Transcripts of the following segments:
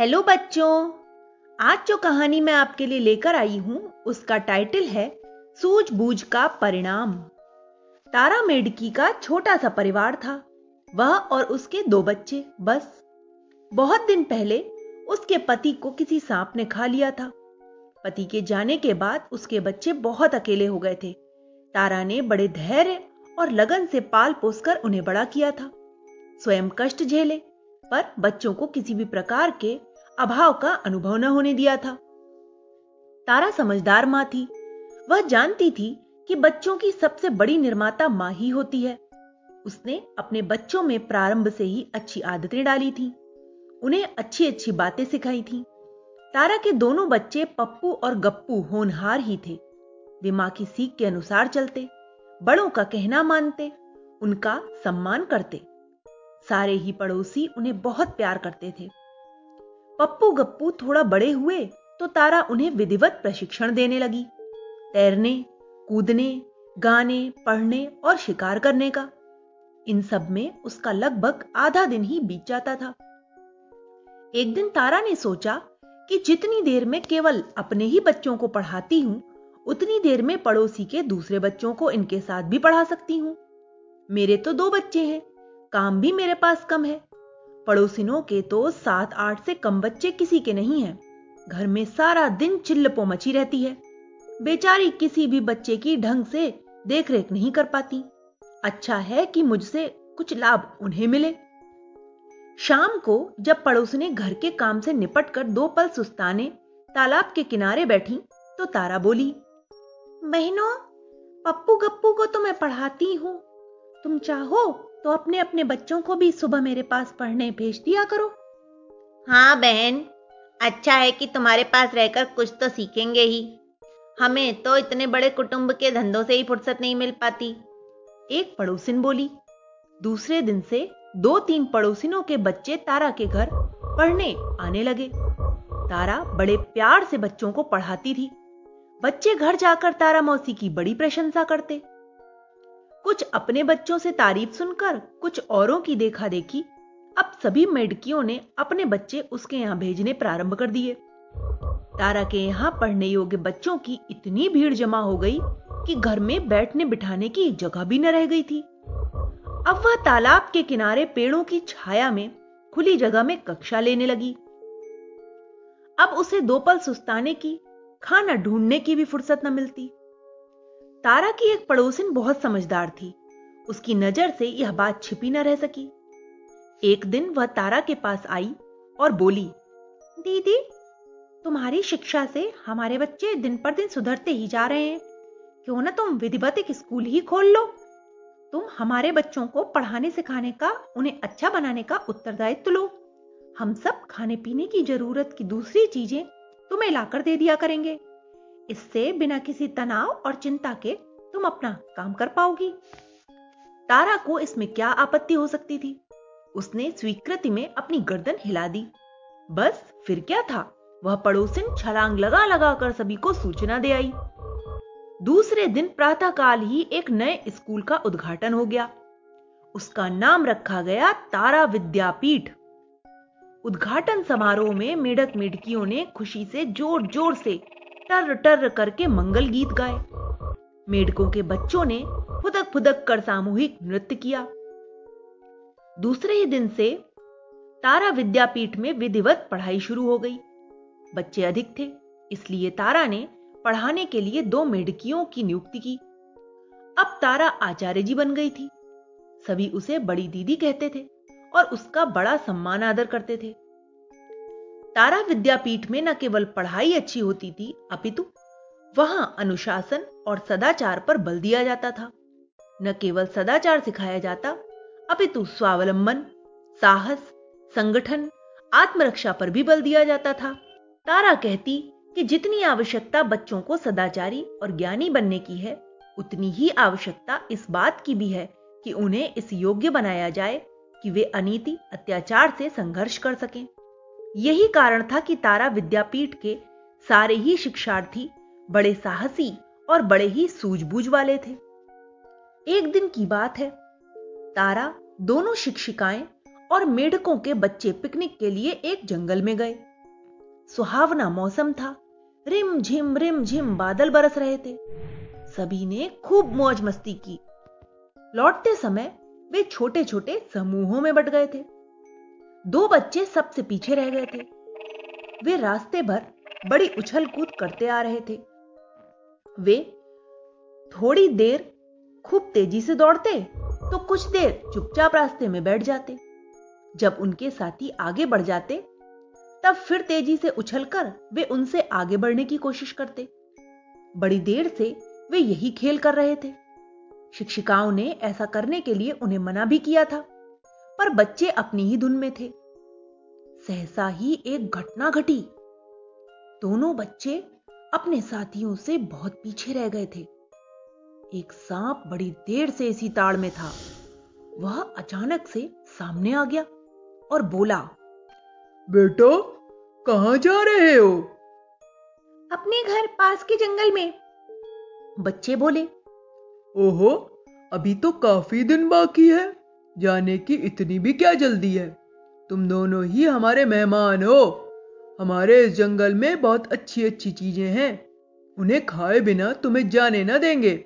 Hello बच्चों। आज जो कहानी मैं आपके लिए लेकर आई हूँ, उसका टाइटल है सूझबूझ का परिणाम। तारा मेडकी का छोटा सा परिवार था। वह और उसके दो बच्चे, बस। बहुत दिन पहले उसके पति को किसी सांप ने खा लिया था। पति के जाने के बाद उसके बच्चे बहुत अकेले हो गए थे। तारा ने बड़े धैर्य और लगन से पाल पोसकर उन्हें बड़ा किया था। स्वयं कष्ट झेले, पर बच्चों को किसी भी प्रकार के अभाव का अनुभव न होने दिया था। तारा समझदार माँ थी। वह जानती थी कि बच्चों की सबसे बड़ी निर्माता माँ ही होती है। उसने अपने बच्चों में प्रारंभ से ही अच्छी आदतें डाली थी। उन्हें अच्छी अच्छी बातें सिखाई थी। तारा के दोनों बच्चे पप्पू और गप्पू होनहार ही थे। वे माँ की सीख के अनुसार चलते, बड़ों का कहना मानते, उनका सम्मान करते। सारे ही पड़ोसी उन्हें बहुत प्यार करते थे। पप्पू गप्पू थोड़ा बड़े हुए तो तारा उन्हें विधिवत प्रशिक्षण देने लगी। तैरने, कूदने, गाने, पढ़ने और शिकार करने का। इन सब में उसका लगभग आधा दिन ही बीत जाता था। एक दिन तारा ने सोचा कि जितनी देर में केवल अपने ही बच्चों को पढ़ाती हूँ, उतनी देर में पड़ोसी के दूसरे बच्चों को इनके साथ भी पढ़ा सकती हूँ। मेरे तो दो बच्चे हैं, काम भी मेरे पास कम है। पड़ोसिनों के तो सात आठ से कम बच्चे किसी के नहीं हैं। घर में सारा दिन चिल्लपो मची रहती है। बेचारी किसी भी बच्चे की ढंग से देखरेख नहीं कर पाती। अच्छा है कि मुझसे कुछ लाभ उन्हें मिले। शाम को जब पड़ोसने घर के काम से निपट कर दो पल सुस्ताने तालाब के किनारे बैठी तो तारा बोली, बहनों, पप्पू गप्पू को तो मैं पढ़ाती हूँ। तुम चाहो तो अपने अपने बच्चों को भी सुबह मेरे पास पढ़ने भेज दिया करो। हाँ बहन। अच्छा है कि तुम्हारे पास रहकर कुछ तो सीखेंगे ही। हमें तो इतने बड़े कुटुंब के धंधों से ही फुर्सत नहीं मिल पाती। एक पड़ोसिन बोली, दूसरे दिन से दो तीन पड़ोसिनों के बच्चे तारा के घर पढ़ने आने लगे। तारा बड़े प्यार से बच्चों को पढ़ाती थी। बच्चे घर जाकर तारा मौसी की बड़ी प्रशंसा करते। कुछ अपने बच्चों से तारीफ़ सुनकर कुछ औरों की देखा देखी, अब सभी मेडकियों ने अपने बच्चे उसके यहाँ भेजने प्रारंभ कर दिए। तारा के यहाँ पढ़ने योग्य बच्चों की इतनी भीड़ जमा हो गई कि घर में बैठने बिठाने की जगह भी न रह गई थी। अब वह तालाब के किनारे पेड़ों की छाया में खुली जगह में कक्षा लेने लगी। अब उसे दो पल सुस्ताने की, खाना ढूँढने की भी फुर्सत न मिलती। तारा की एक पड़ोसिन बहुत समझदार थी। उसकी नज़र से यह बात छिपी न रह सकी। एक दिन वह तारा के पास आई और बोली, दीदी, तुम्हारी शिक्षा से हमारे बच्चे दिन पर दिन सुधरते ही जा रहे हैं। क्यों ना तुम विधिवत एक स्कूल ही खोल लो? तुम हमारे बच्चों को पढ़ाने सिखाने का, उन्हें अच्छा बनाने का उत्तरदायित्व लो। हम सब खाने पीने की ज़रूरत की दूसरी चीज़ें तुम्हें लाकर दे दिया करेंगे। इससे बिना किसी तनाव और चिंता के तुम अपना काम कर पाओगी। तारा को इसमें क्या आपत्ति हो सकती थी? उसने स्वीकृति में अपनी गर्दन हिला दी। बस फिर क्या था? वह पड़ोसिन छलांग लगा लगा कर सभी को सूचना दे आई। दूसरे दिन प्रातःकाल ही एक नए स्कूल का उद्घाटन हो गया। उसका नाम रखा गया तारा विद्यापीठ। उद्घाटन समारोह में मेढक मेढकियों ने खुशी से ज़ोर ज़ोर से टर टर करके मंगल गीत गाए। मेढकों के बच्चों ने फुदक फुदक कर सामूहिक नृत्य किया। दूसरे ही दिन से तारा विद्यापीठ में विधिवत पढ़ाई शुरू हो गई। बच्चे अधिक थे, इसलिए तारा ने पढ़ाने के लिए दो मेढकियों की नियुक्ति की। अब तारा आचार्य जी बन गई थी। सभी उसे बड़ी दीदी कहते थे और उसका बड़ा सम्मान आदर करते थे। तारा विद्यापीठ में न केवल पढ़ाई अच्छी होती थी, अपितु वहाँ अनुशासन और सदाचार पर बल दिया जाता था। न केवल सदाचार सिखाया जाता, अपितु स्वावलंबन, साहस, संगठन, आत्मरक्षा पर भी बल दिया जाता था। तारा कहती कि जितनी आवश्यकता बच्चों को सदाचारी और ज्ञानी बनने की है, उतनी ही आवश्यकता इस बात की भी है कि उन्हें इस योग्य बनाया जाए कि वे अनीति, अत्याचार से संघर्ष कर सकें। यही कारण था कि तारा विद्यापीठ के सारे ही शिक्षार्थी बड़े साहसी और बड़े ही सूझबूझ वाले थे। एक दिन की बात है, तारा दोनों शिक्षिकाएँ और मेढकों के बच्चे पिकनिक के लिए एक जंगल में गए। सुहावना मौसम था रिम झिम रिम झिम बादल बरस रहे थे। सभी ने खूब मौज मस्ती की। लौटते समय वे छोटे छोटे समूहों में बट गए थे। दो बच्चे सबसे पीछे रह गए थे। वे रास्ते भर बड़ी उछल कूद करते आ रहे थे। वे थोड़ी देर खूब तेज़ी से दौड़ते तो कुछ देर चुपचाप रास्ते में बैठ जाते। जब उनके साथी आगे बढ़ जाते, तब फिर तेज़ी से उछलकर वे उनसे आगे बढ़ने की कोशिश करते। बड़ी देर से वे यही खेल कर रहे थे। शिक्षिकाओं ने ऐसा करने के लिए उन्हें मना भी किया था। पर बच्चे अपनी ही धुन में थे। सहसा ही एक घटना घटी। दोनों बच्चे अपने साथियों से बहुत पीछे रह गए थे। एक सांप बड़ी देर से इसी ताड़ में था। वह अचानक से सामने आ गया और बोला बेटो कहाँ जा रहे हो? अपने घर पास के जंगल में। बच्चे बोले ओहो अभी तो काफ़ी दिन बाकी है। जाने की इतनी भी क्या जल्दी है? तुम दोनों ही हमारे मेहमान हो। हमारे इस जंगल में बहुत अच्छी अच्छी चीज़ें हैं। उन्हें खाए बिना तुम्हें जाने न देंगे।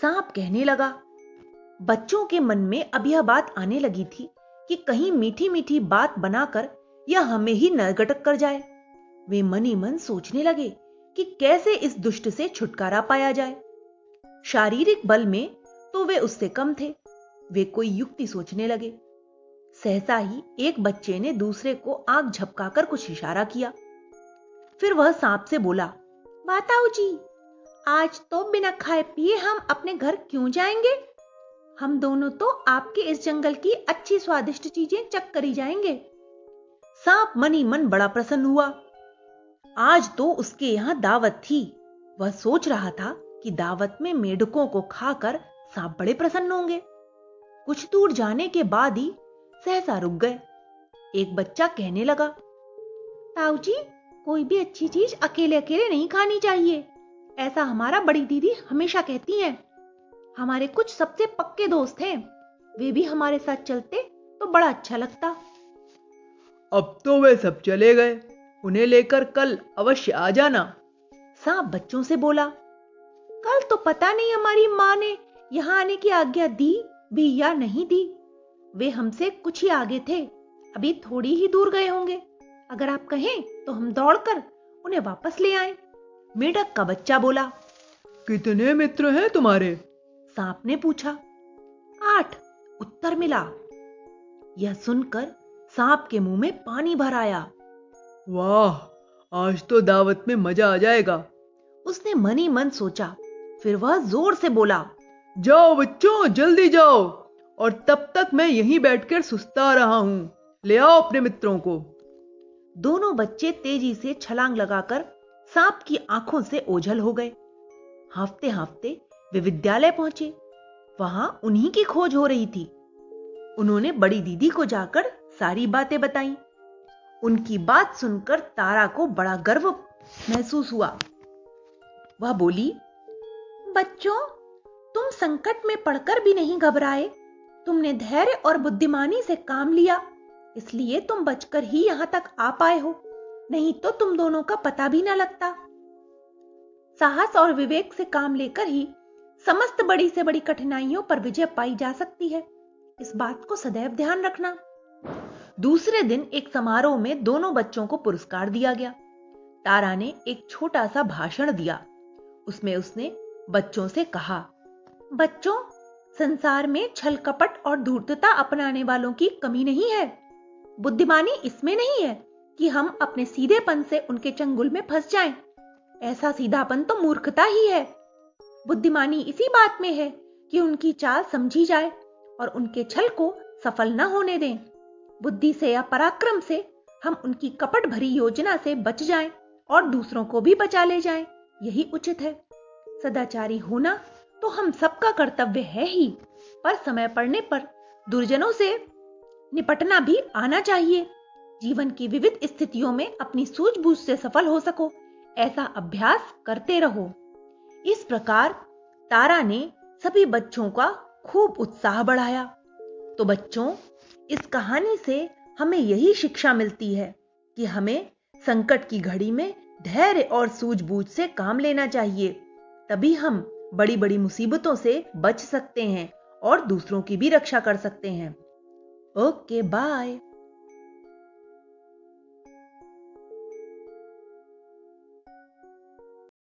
सांप कहने लगा। बच्चों के मन में अब यह बात आने लगी थी कि कहीं मीठी मीठी बात बनाकर यह हमें ही नरगटक कर जाए। वे मन ही मन सोचने लगे कि कैसे इस दुष्ट से छुटकारा पाया जाए। शारीरिक बल में तो वे उससे कम थे। वे कोई युक्ति सोचने लगे। सहसा ही एक बच्चे ने दूसरे को आँख झपकाकर कुछ इशारा किया। फिर वह सांप से बोला बताओ जी, आज तो बिना खाए पिए हम अपने घर क्यों जाएँगे? हम दोनों तो आपके इस जंगल की अच्छी स्वादिष्ट चीज़ें चक करी जाएँगे। सांप मनी मन बड़ा प्रसन्न हुआ। आज तो उसके यहाँ दावत थी। वह सोच रहा था कि दावत में मेढकों को खाकर सांप बड़े प्रसन्न होंगे। कुछ दूर जाने के बाद ही सहसा रुक गए। एक बच्चा कहने लगा ताऊ जी कोई भी अच्छी चीज़ अकेले अकेले नहीं खानी चाहिए। ऐसा हमारा बड़ी दीदी हमेशा कहती हैं। हमारे कुछ सबसे पक्के दोस्त हैं। वे भी हमारे साथ चलते तो बड़ा अच्छा लगता। अब तो वे सब चले गए। उन्हें लेकर कल अवश्य आ जाना। सांप बच्चों से बोला कल तो पता नहीं हमारी माँ ने यहाँ आने की आज्ञा दी भी या नहीं दी? वे हमसे कुछ ही आगे थे। अभी थोड़ी ही दूर गए होंगे। अगर आप कहें तो हम दौड़कर उन्हें वापस ले आए। मेढक का बच्चा बोला कितने मित्र हैं तुम्हारे? सांप ने पूछा आठ। उत्तर मिला यह सुनकर सांप के मुँह में पानी भर आया। वाह आज तो दावत में मज़ा आ जाएगा। उसने मनी मन सोचा फिर वह ज़ोर से बोला जाओ बच्चों, जल्दी जाओ। और तब तक मैं यहीं बैठकर सुस्ता रहा हूँ। ले आओ अपने मित्रों को। दोनों बच्चे तेज़ी से छलांग लगाकर सांप की आँखों से ओझल हो गए। हाफते हाफते वे विद्यालय पहुँचे। वहाँ उन्हीं की खोज हो रही थी। उन्होंने बड़ी दीदी को जाकर सारी बातें बताई। उनकी बात सुनकर तारा को बड़ा गर्व महसूस हुआ। वह बोली, बच्चों तुम संकट में पड़कर भी नहीं घबराए। तुमने धैर्य और बुद्धिमानी से काम लिया, इसलिए तुम बचकर ही यहाँ तक आ पाए हो। नहीं तो तुम दोनों का पता भी ना लगता। साहस और विवेक से काम लेकर ही समस्त बड़ी से बड़ी कठिनाइयों पर विजय पाई जा सकती है। इस बात को सदैव ध्यान रखना। दूसरे दिन एक समारोह में दोनों बच्चों को पुरस्कार दिया गया। तारा ने एक छोटा सा भाषण दिया। उसमें उसने बच्चों से कहा बच्चों, संसार में छल कपट और धूर्तता अपनाने वालों की कमी नहीं है। बुद्धिमानी इसमें नहीं है कि हम अपने सीधेपन से उनके चंगुल में फंस जाएँ। ऐसा सीधापन तो मूर्खता ही है। बुद्धिमानी इसी बात में है कि उनकी चाल समझी जाए और उनके छल को सफल न होने दें। बुद्धि से या पराक्रम से हम उनकी कपट भरी योजना से बच जाएँ और दूसरों को भी बचा ले जाएँ, यही उचित है। सदाचारी होना तो हम सबका कर्तव्य है ही, पर समय पड़ने पर दुर्जनों से निपटना भी आना चाहिए। जीवन की विविध स्थितियों में अपनी सूझबूझ से सफल हो सको, ऐसा अभ्यास करते रहो। इस प्रकार तारा ने सभी बच्चों का खूब उत्साह बढ़ाया। तो बच्चों, इस कहानी से हमें यही शिक्षा मिलती है कि हमें संकट की घड़ी में धैर्य और सूझबूझ से काम लेना चाहिए। तभी हम बड़ी बड़ी मुसीबतों से बच सकते हैं और दूसरों की भी रक्षा कर सकते हैं। Okay, bye.